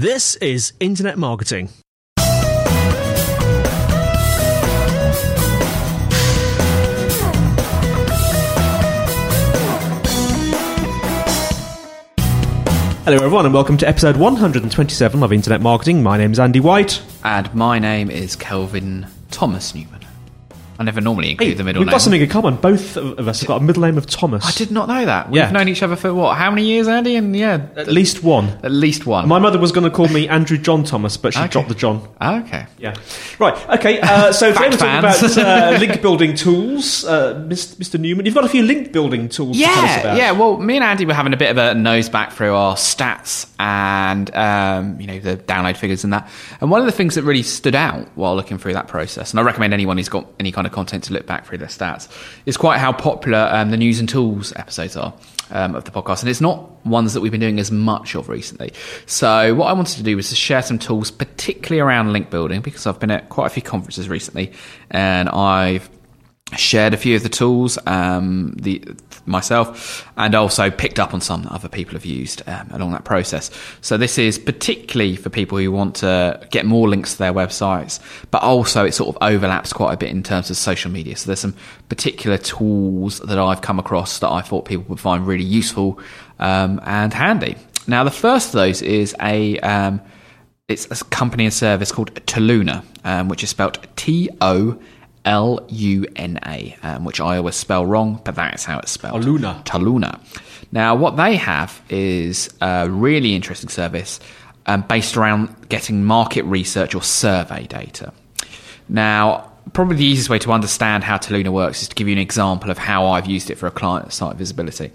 This is Internet Marketing. Hello, everyone, and welcome to episode 127 of Internet Marketing. My name is Andy White. And my name is Kelvin Thomas Newman. I never normally include Hey, the middle name. we've name. got something in common. Both of us have got a middle name of Thomas. I did not know that. We've Yeah. known each other for what? How many years, Andy? And yeah, At least one. at least one. My mother was going to call me Andrew John Thomas, but she Okay. dropped the John. okay. Yeah. Right. Okay. Uh, so today we're Fact talking fans. about uh, link building tools. Uh, Mr. Newman, you've got a few link building tools to tell us Yeah, about. yeah. Well, me and Andy were having a bit of a nose back through our stats and um, you know the download figures and that. And one of the things that really stood out while looking through that process, and I recommend anyone who's got any kind of content to look back through their stats, is quite how popular um, the news and tools episodes are. Um, of the podcast, and it's not ones that we've been doing as much of recently. So, what I wanted to do was to share some tools, particularly around link building, because I've been at quite a few conferences recently, and I've shared a few of the tools um, the myself and also picked up on some that other people have used um, along that process. So this is particularly for people who want to get more links to their websites but also it sort of overlaps quite a bit in terms of social media. So there's some particular tools that i've come across that i thought people would find really useful um, and handy. Now the first of those is a um, it's a company and service called Toluna, um, which is spelled T O L U N A, um, which I always spell wrong, but that's how it's spelled. Toluna. Toluna. Now, what they have is a really interesting service um, based around getting market research or survey data. Now, probably the easiest way to understand how Toluna works is to give you an example of how I've used it for a client site visibility.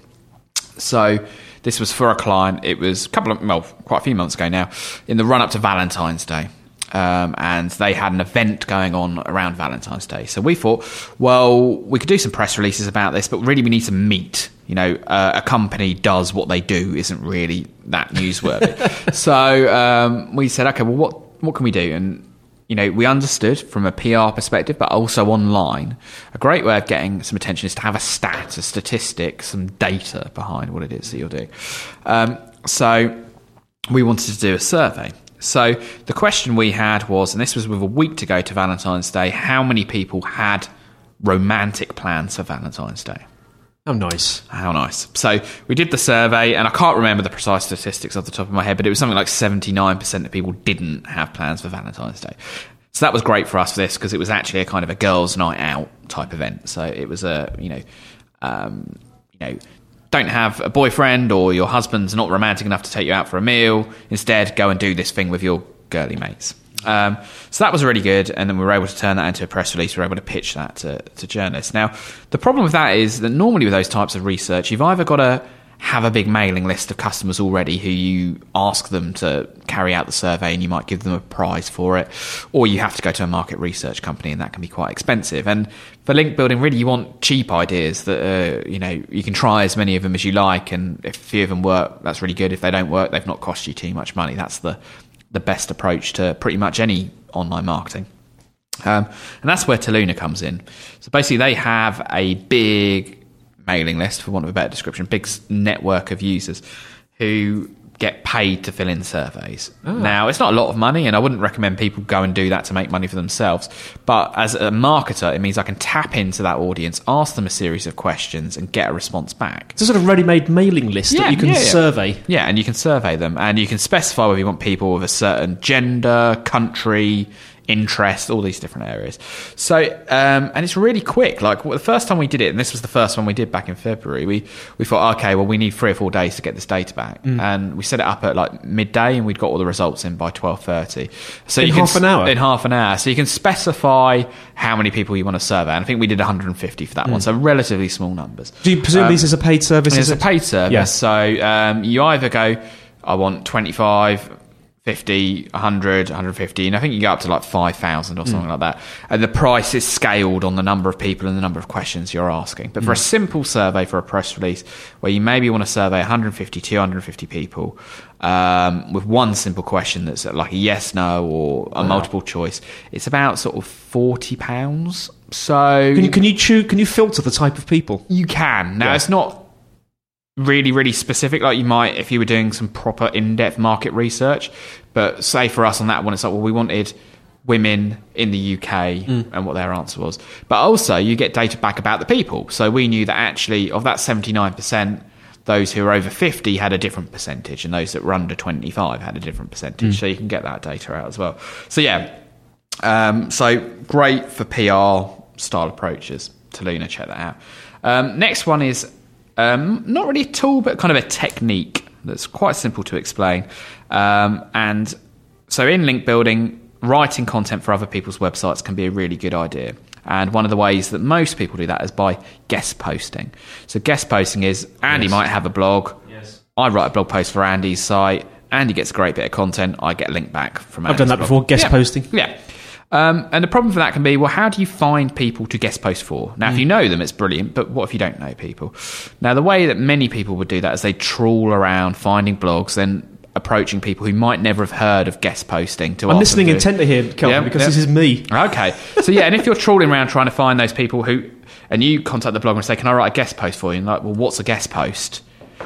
So this was for a client. It was a couple of well, quite a few months ago now, in the run up to Valentine's Day. Um, and they had an event going on around Valentine's Day. So we thought, well, we could do some press releases about this, but really we need to meet. You know, uh, a company does what they do isn't really that newsworthy. so um, we said, okay, well, what what can we do? And you know, we understood from a PR perspective, but also online, a great way of getting some attention is to have a stat, a statistic, some data behind what it is that you're doing. Um, so we wanted to do a survey. So the question we had was, and this was with a week to go to Valentine's Day, how many people had romantic plans for Valentine's Day? How nice. How nice. So we did the survey, and I can't remember the precise statistics off the top of my head, but it was something like 79% of people didn't have plans for Valentine's Day. So that was great for us for this because it was actually a kind of a girls' night out type event. So it was a, you know, um, you know, don't have a boyfriend or your husband's not romantic enough to take you out for a meal. Instead, go and do this thing with your girly mates. Um, so that was really good, and then we were able to turn that into a press release. We were able to pitch that to, to journalists. Now, the problem with that is that normally with those types of research, you've either got to have a big mailing list of customers already who you ask them to carry out the survey, and you might give them a prize for it, or you have to go to a market research company, and that can be quite expensive. And for link building, really, you want cheap ideas that uh, you know you can try as many of them as you like, and if a few of them work, that's really good. If they don't work, they've not cost you too much money. That's the the best approach to pretty much any online marketing. Um, and that's where Toluna comes in. So basically, they have a big mailing list, for want of a better description, big network of users who get paid to fill in surveys. Ah. Now, it's not a lot of money, and I wouldn't recommend people go and do that to make money for themselves. But as a marketer, it means I can tap into that audience, ask them a series of questions, and get a response back. It's a sort of ready-made mailing list Yeah, that you can yeah, yeah. survey. Yeah, and you can survey them, and you can specify whether you want people with a certain gender, country, interest, all these different areas. So, um, and it's really quick. Like well, the first time we did it, and this was the first one we did back in February. We we thought, okay, well, we need three or four days to get this data back, Mm. and we set it up at like midday, and we'd got all the results in by twelve thirty. So In you can half an hour? In half an hour. So you can specify how many people you want to survey, and I think we did 150 for that Mm. one. So relatively small numbers. Do you presume this is a paid service? It's a paid service. Yeah. So um, you either go, I want 25, 50, 100, 150, and I think you go up to like 5,000 or something like that. And the price is scaled on the number of people and the number of questions you're asking. But for a simple survey for a press release where you maybe want to survey 150, 250 people um, with one simple question that's like a yes, no, or a multiple choice, it's about sort of £40. So Can you, can you choose? Can you filter the type of people? you can. Now, Yeah. it's not really, really specific, like you might if you were doing some proper in depth market research. But say for us on that one, it's like, well, we wanted women in the UK and what their answer was. But also, you get data back about the people. So we knew that actually, of that 79%, those who are over 50 had a different percentage, and those that were under 25 had a different percentage. So you can get that data out as well. So, yeah, um, so great for PR style approaches Toluna. Check that out. Um, next one is um, not really a tool, but kind of a technique that's quite simple to explain. Um, and so in link building, writing content for other people's websites can be a really good idea. And one of the ways that most people do that is by guest posting. So guest posting is Andy Yes. might have a blog. Yes. I write a blog post for Andy's site. Andy gets a great bit of content. I get a link back from. I've done that before, guest yeah. posting. Yeah. Um, and the problem for that can be, well, how do you find people to guest post for? Now, if you know them, it's brilliant, but what if you don't know people? Now, the way that many people would do that is they trawl around finding blogs, then approaching people who might never have heard of guest posting to I'm listening to- intently here, Kelvin, Yeah, because yeah. this is me. Okay. So yeah, and if you're trawling around trying to find those people who, and you contact the blogger and say, "Can I write a guest post for you?" And like, well, what's a guest post?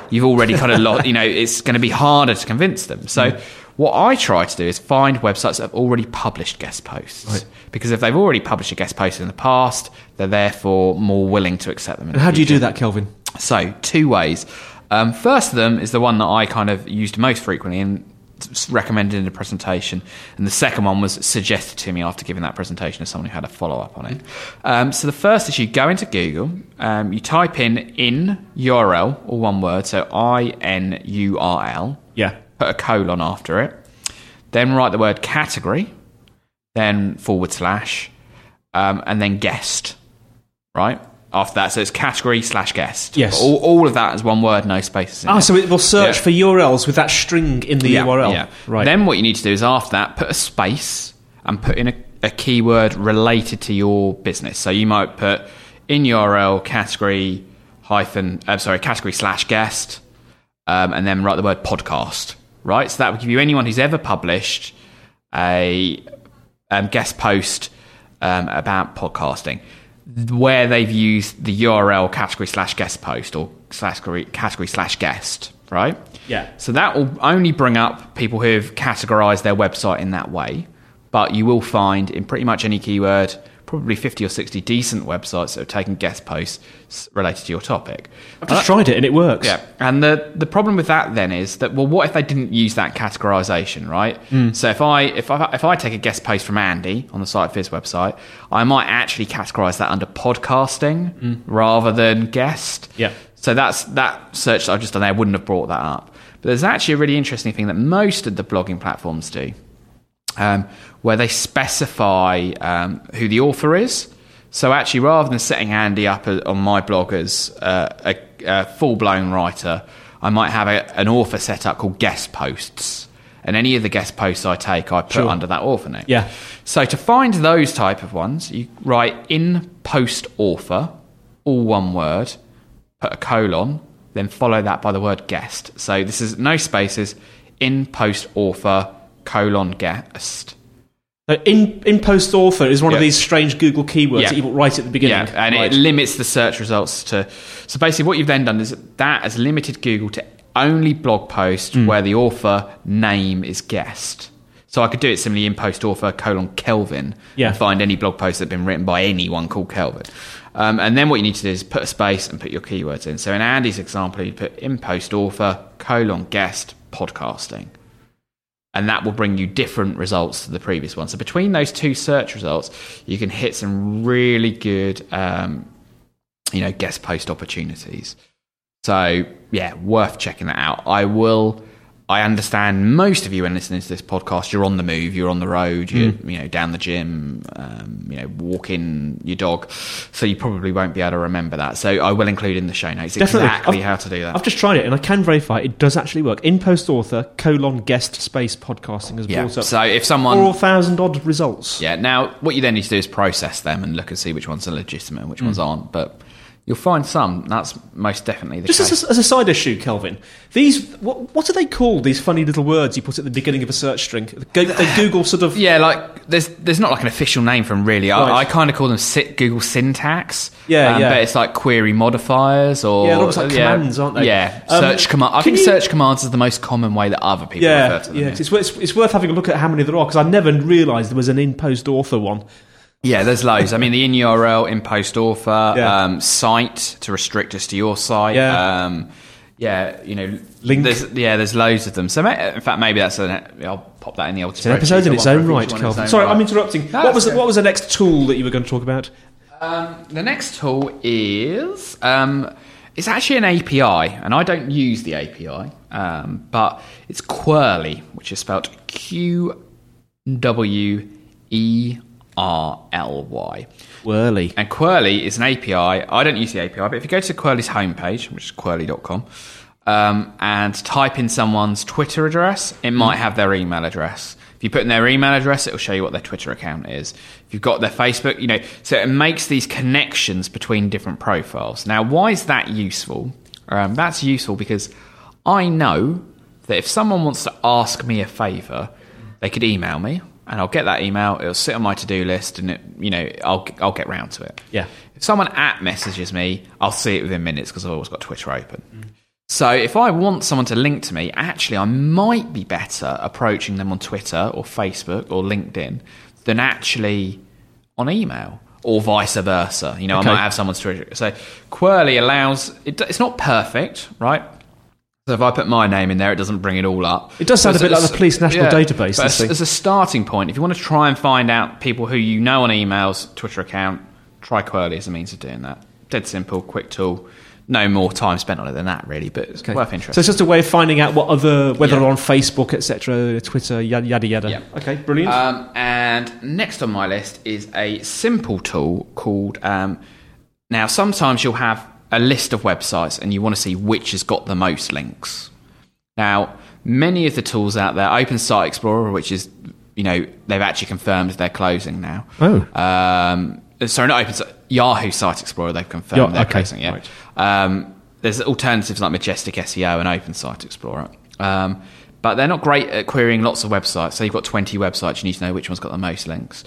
You've already kind of lost. You know, it's going to be harder to convince them. So Mm. What I try to do is find websites that have already published guest posts. Right. Because if they've already published a guest post in the past, they're therefore more willing to accept them. And the how do you do that, Kelvin? So, two ways. Um, first of them is the one that I kind of used most frequently and recommended in the presentation. And the second one was suggested to me after giving that presentation as someone who had a follow up on it. Um, so, the first is you go into Google, um, you type in in URL, or one word, so I N U R L, Yeah. Put a colon after it, then write the word category, then forward slash, um, and then guest, right? After that, so it's category slash guest. Yes. All, all of that is one word, no spaces in Ah, it. so it will search Yeah. for URLs with that string in the Yeah, URL. yeah. Right. Then what you need to do is after that, put a space and put in a, a keyword related to your business. So you might put in URL category hyphen, uh, sorry, category slash guest, um, and then write the word podcast. Right. So that will give you anyone who's ever published a um, guest post um, about podcasting where they've used the URL category slash guest post or slash category slash guest, right? Yeah. So that will only bring up people who have categorized their website in that way. But you will find in pretty much any keyword, probably 50 or 60 decent websites that have taken guest posts related to your topic. I've just tried it and it works. Yeah, and the the problem with that then is that well, what if they didn't use that categorization, right? Hmm. So if I if I if I take a guest post from Andy on the site of his website, I might actually categorize that under podcasting hmm. rather than guest. Yeah. So that's that search that I've just done there wouldn't have brought that up. But there's actually a really interesting thing that most of the blogging platforms do um, where they specify um, who the author is. So actually, rather than setting Andy up a- on my blog as uh, a, a full-blown writer, I might have a, an author set up called guest posts, and any of the guest posts I take, I put Sure. under that author name. Yeah. So to find those type of ones, you write in post author, all one word, put a colon, then follow that by the word guest. So this is no spaces, in post author, colon guest. In in post author is one of these strange Google keywords Yeah. that you put right at the beginning. Yeah, and Right. it limits the search results to. So basically, what you've then done is that has limited Google to only blog posts Hmm. where the author name is guest. So I could do it similarly in post author colon Kelvin Yeah. and find any blog posts that have been written by anyone called Kelvin. Um, and then what you need to do is put a space and put your keywords in. So in Andy's example, you put in post author colon guest podcasting and that will bring you different results to the previous one. So between those two search results, you can hit some really good, um, you know, guest post opportunities. So yeah, worth checking that out. I will. I understand most of you when listening to this podcast, you're on the move, you're on the road, you're you know down the gym, um, you know walking your dog, so you probably won't be able to remember that. So I will include in the show notes Definitely. exactly I've- how to do that. I've just tried it and I can verify it does actually work. In post author colon guest space podcasting has yeah. brought up So if someone four thousand odd results. Yeah. Now, what you then need to do is process them and look and see which ones are legitimate and which Mm. ones aren't. But You'll find some. That's most definitely the Just case. as a, as a side issue, Kelvin, these what, what are they called? These funny little words you put at the beginning of a search string. Go, they Google sort of. yeah, like there's there's not like an official name for them really. Right. I, I kind of call them sit Google syntax. Yeah, um, yeah. But it's like query modifiers or Yeah, like commands, aren't they? Yeah, Um, search command. I think you- search commands is the most common way that other people Yeah, refer to them. yeah. It's, it's, it's worth having a look at how many there are because I never realised there was an in-post author one. Yeah, there's loads. I mean, the in URL, in post author, Yeah. um, site to restrict us to your site. Yeah. Um, yeah, you know, Link. There's, yeah, there's loads of them. So, in fact, maybe that's an. I'll pop that in the old. It's an episode in its own right, Kelvin. Sorry, I'm interrupting. No, what was the, what was the next tool that you were going to talk about? Um, the next tool is um, it's actually an API, and I don't use the API, um, but it's Qwerly, which is spelled Q W E R L Y. Qwerly. And Qwerly is an API. I don't use the API, but if you go to Qwerly's homepage, which is qwerly.com, um, and type in someone's Twitter address, it might have their email address. If you put in their email address, it will show you what their Twitter account is. If you've got their Facebook, you know, so it makes these connections between different profiles. Now, why is that useful? Um, that's useful because I know that if someone wants to ask me a favor, they could email me, and I'll get that email. It'll sit on my to-do list, and it, you know, I'll I'll get round to it. Yeah. If someone at messages me, I'll see it within minutes because I've always got Twitter open. Mm. So if I want someone to link to me, actually, I might be better approaching them on Twitter or Facebook or LinkedIn than actually on email or vice versa. You know, Okay. I might have someone's Twitter. So Qwerly allows, it, it's not perfect, right? So if I put my name in there, it doesn't bring it all up. It does sound So a bit like the police national database, But as, as a starting point, if you want to try and find out people who you know on emails, Twitter account, try Qwerly as a means of doing that. Dead simple, quick tool. No more time spent on it than that, really, but it's worth interest. So it's just a way of finding out what other, whether Yeah. on Facebook, etc., Twitter, yada yada yada. Yeah. Okay, brilliant. Um, and next on my list is a simple tool called. Um, now, sometimes you'll have a list of websites and you want to see which has got the most links. Now, many of the tools out there, Open Site Explorer, which is, you know, they've actually confirmed they're closing now. Oh. Um, sorry, not Open Site, Yahoo Site Explorer, they've confirmed Yeah, they're okay, closing, yeah. right. Um, there's alternatives like Majestic SEO and Open Site Explorer. Um, but they're not great at querying lots of websites. So you've got 20 websites, you need to know which one's got the most links.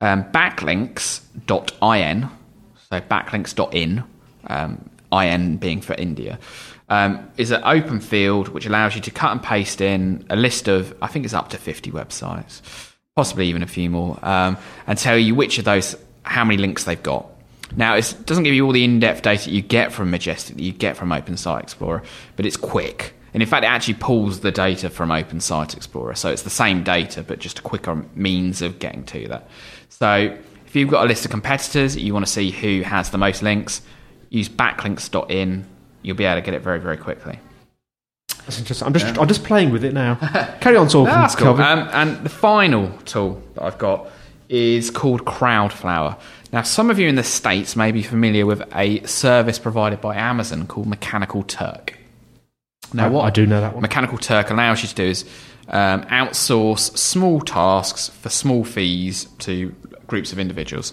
Um, backlinks.in, so backlinks.in, um, IN being for India, um, is an open field which allows you to cut and paste in a list of, I think it's up to 50 websites, possibly even a few more, um, and tell you which of those, how many links they've got. Now, it doesn't give you all the in-depth data you get from Majestic, that you get from Open Site Explorer, but it's quick. And in fact, it actually pulls the data from Open Site Explorer. So it's the same data, but just a quicker means of getting to that. So if you've got a list of competitors, you want to see who has the most links, use backlinks.in. You'll be able to get it very, very quickly. That's interesting. I'm just I'm just playing with it now. Carry on talking, That's cool. Um, and the final tool that I've got is called Crowdflower. Now, some of you in the States may be familiar with a service provided by Amazon called Mechanical Turk. Now, I- what I do know that one. Mechanical Turk allows you to do is um, outsource small tasks for small fees to groups of individuals.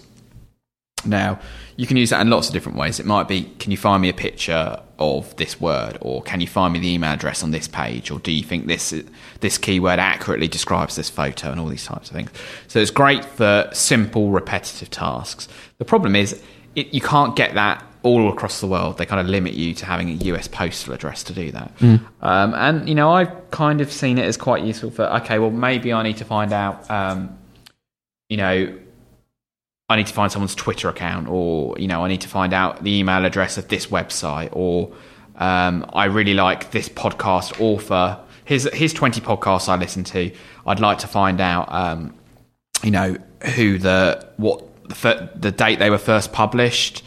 Now, you can use that in lots of different ways. It might be, can you find me a picture of this word, or can you find me the email address on this page, or do you think this this keyword accurately describes this photo, and all these types of things. So it's great for simple, repetitive tasks. The problem is, it, you can't get that all across the world. They kind of limit you to having a US postal address to do that. Um, and you know, I've kind of seen it as quite useful for okay, well, maybe I need to find out. Um, you know, I need to find someone's Twitter account, or you know, I need to find out the email address of this website, or um, I really like this podcast author. Here's here's twenty podcasts I listen to. I'd like to find out, um, you know, who the what the, the date they were first published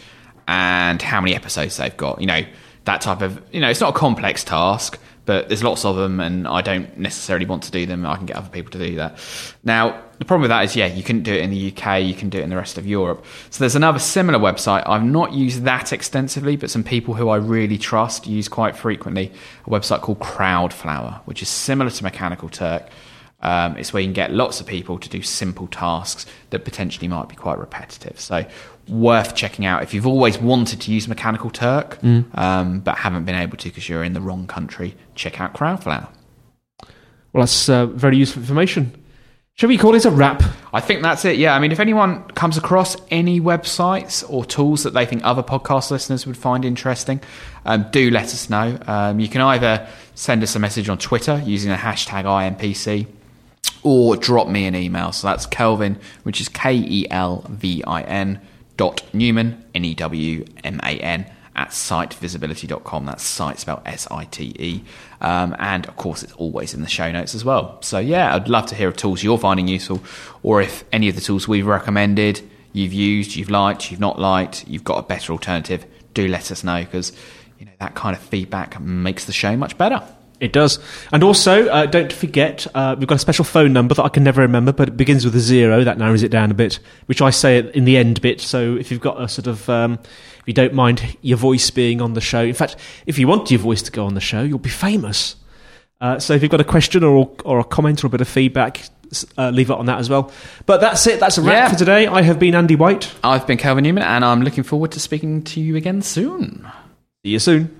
and how many episodes they've got. You know, that type of you know, it's not a complex task, but there's lots of them, and I don't necessarily want to do them. I can get other people to do that. Now, the problem with that is, yeah, you couldn't do it in the UK, you can do it in the rest of Europe. So there's another similar website. I've not used that extensively, but some people who I really trust use quite frequently a website called Crowdflower, which is similar to Mechanical Turk. Um, it's where you can get lots of people to do simple tasks that potentially might be quite repetitive. So, worth checking out if you've always wanted to use Mechanical Turk um, but haven't been able to because you're in the wrong country. Check out Crowdflower. Well, that's uh, very useful information. Shall we call it a wrap? I think that's it. Yeah. I mean, if anyone comes across any websites or tools that they think other podcast listeners would find interesting, um, do let us know. Um, you can either send us a message on Twitter using the hashtag IMPC or drop me an email. So that's Kelvin, which is K E L V I N dot Newman, N E W M A N, at sitevisibility.com. That's site spelled S I T E. Um, and of course, it's always in the show notes as well. So yeah, I'd love to hear of tools you're finding useful, or if any of the tools we've recommended you've used, you've liked, you've not liked, you've got a better alternative. Do let us know because you know that kind of feedback makes the show much better. It does. And also, uh, don't forget, uh, we've got a special phone number that I can never remember, but it begins with a zero. That narrows it down a bit, which I say in the end bit. So if you've got a sort of, um, if you don't mind your voice being on the show, in fact, if you want your voice to go on the show, you'll be famous. Uh, so if you've got a question or, or a comment or a bit of feedback, uh, leave it on that as well. But that's it. That's a wrap Yeah. for today. I have been Andy White. I've been Kelvin Newman, and I'm looking forward to speaking to you again soon. See you soon.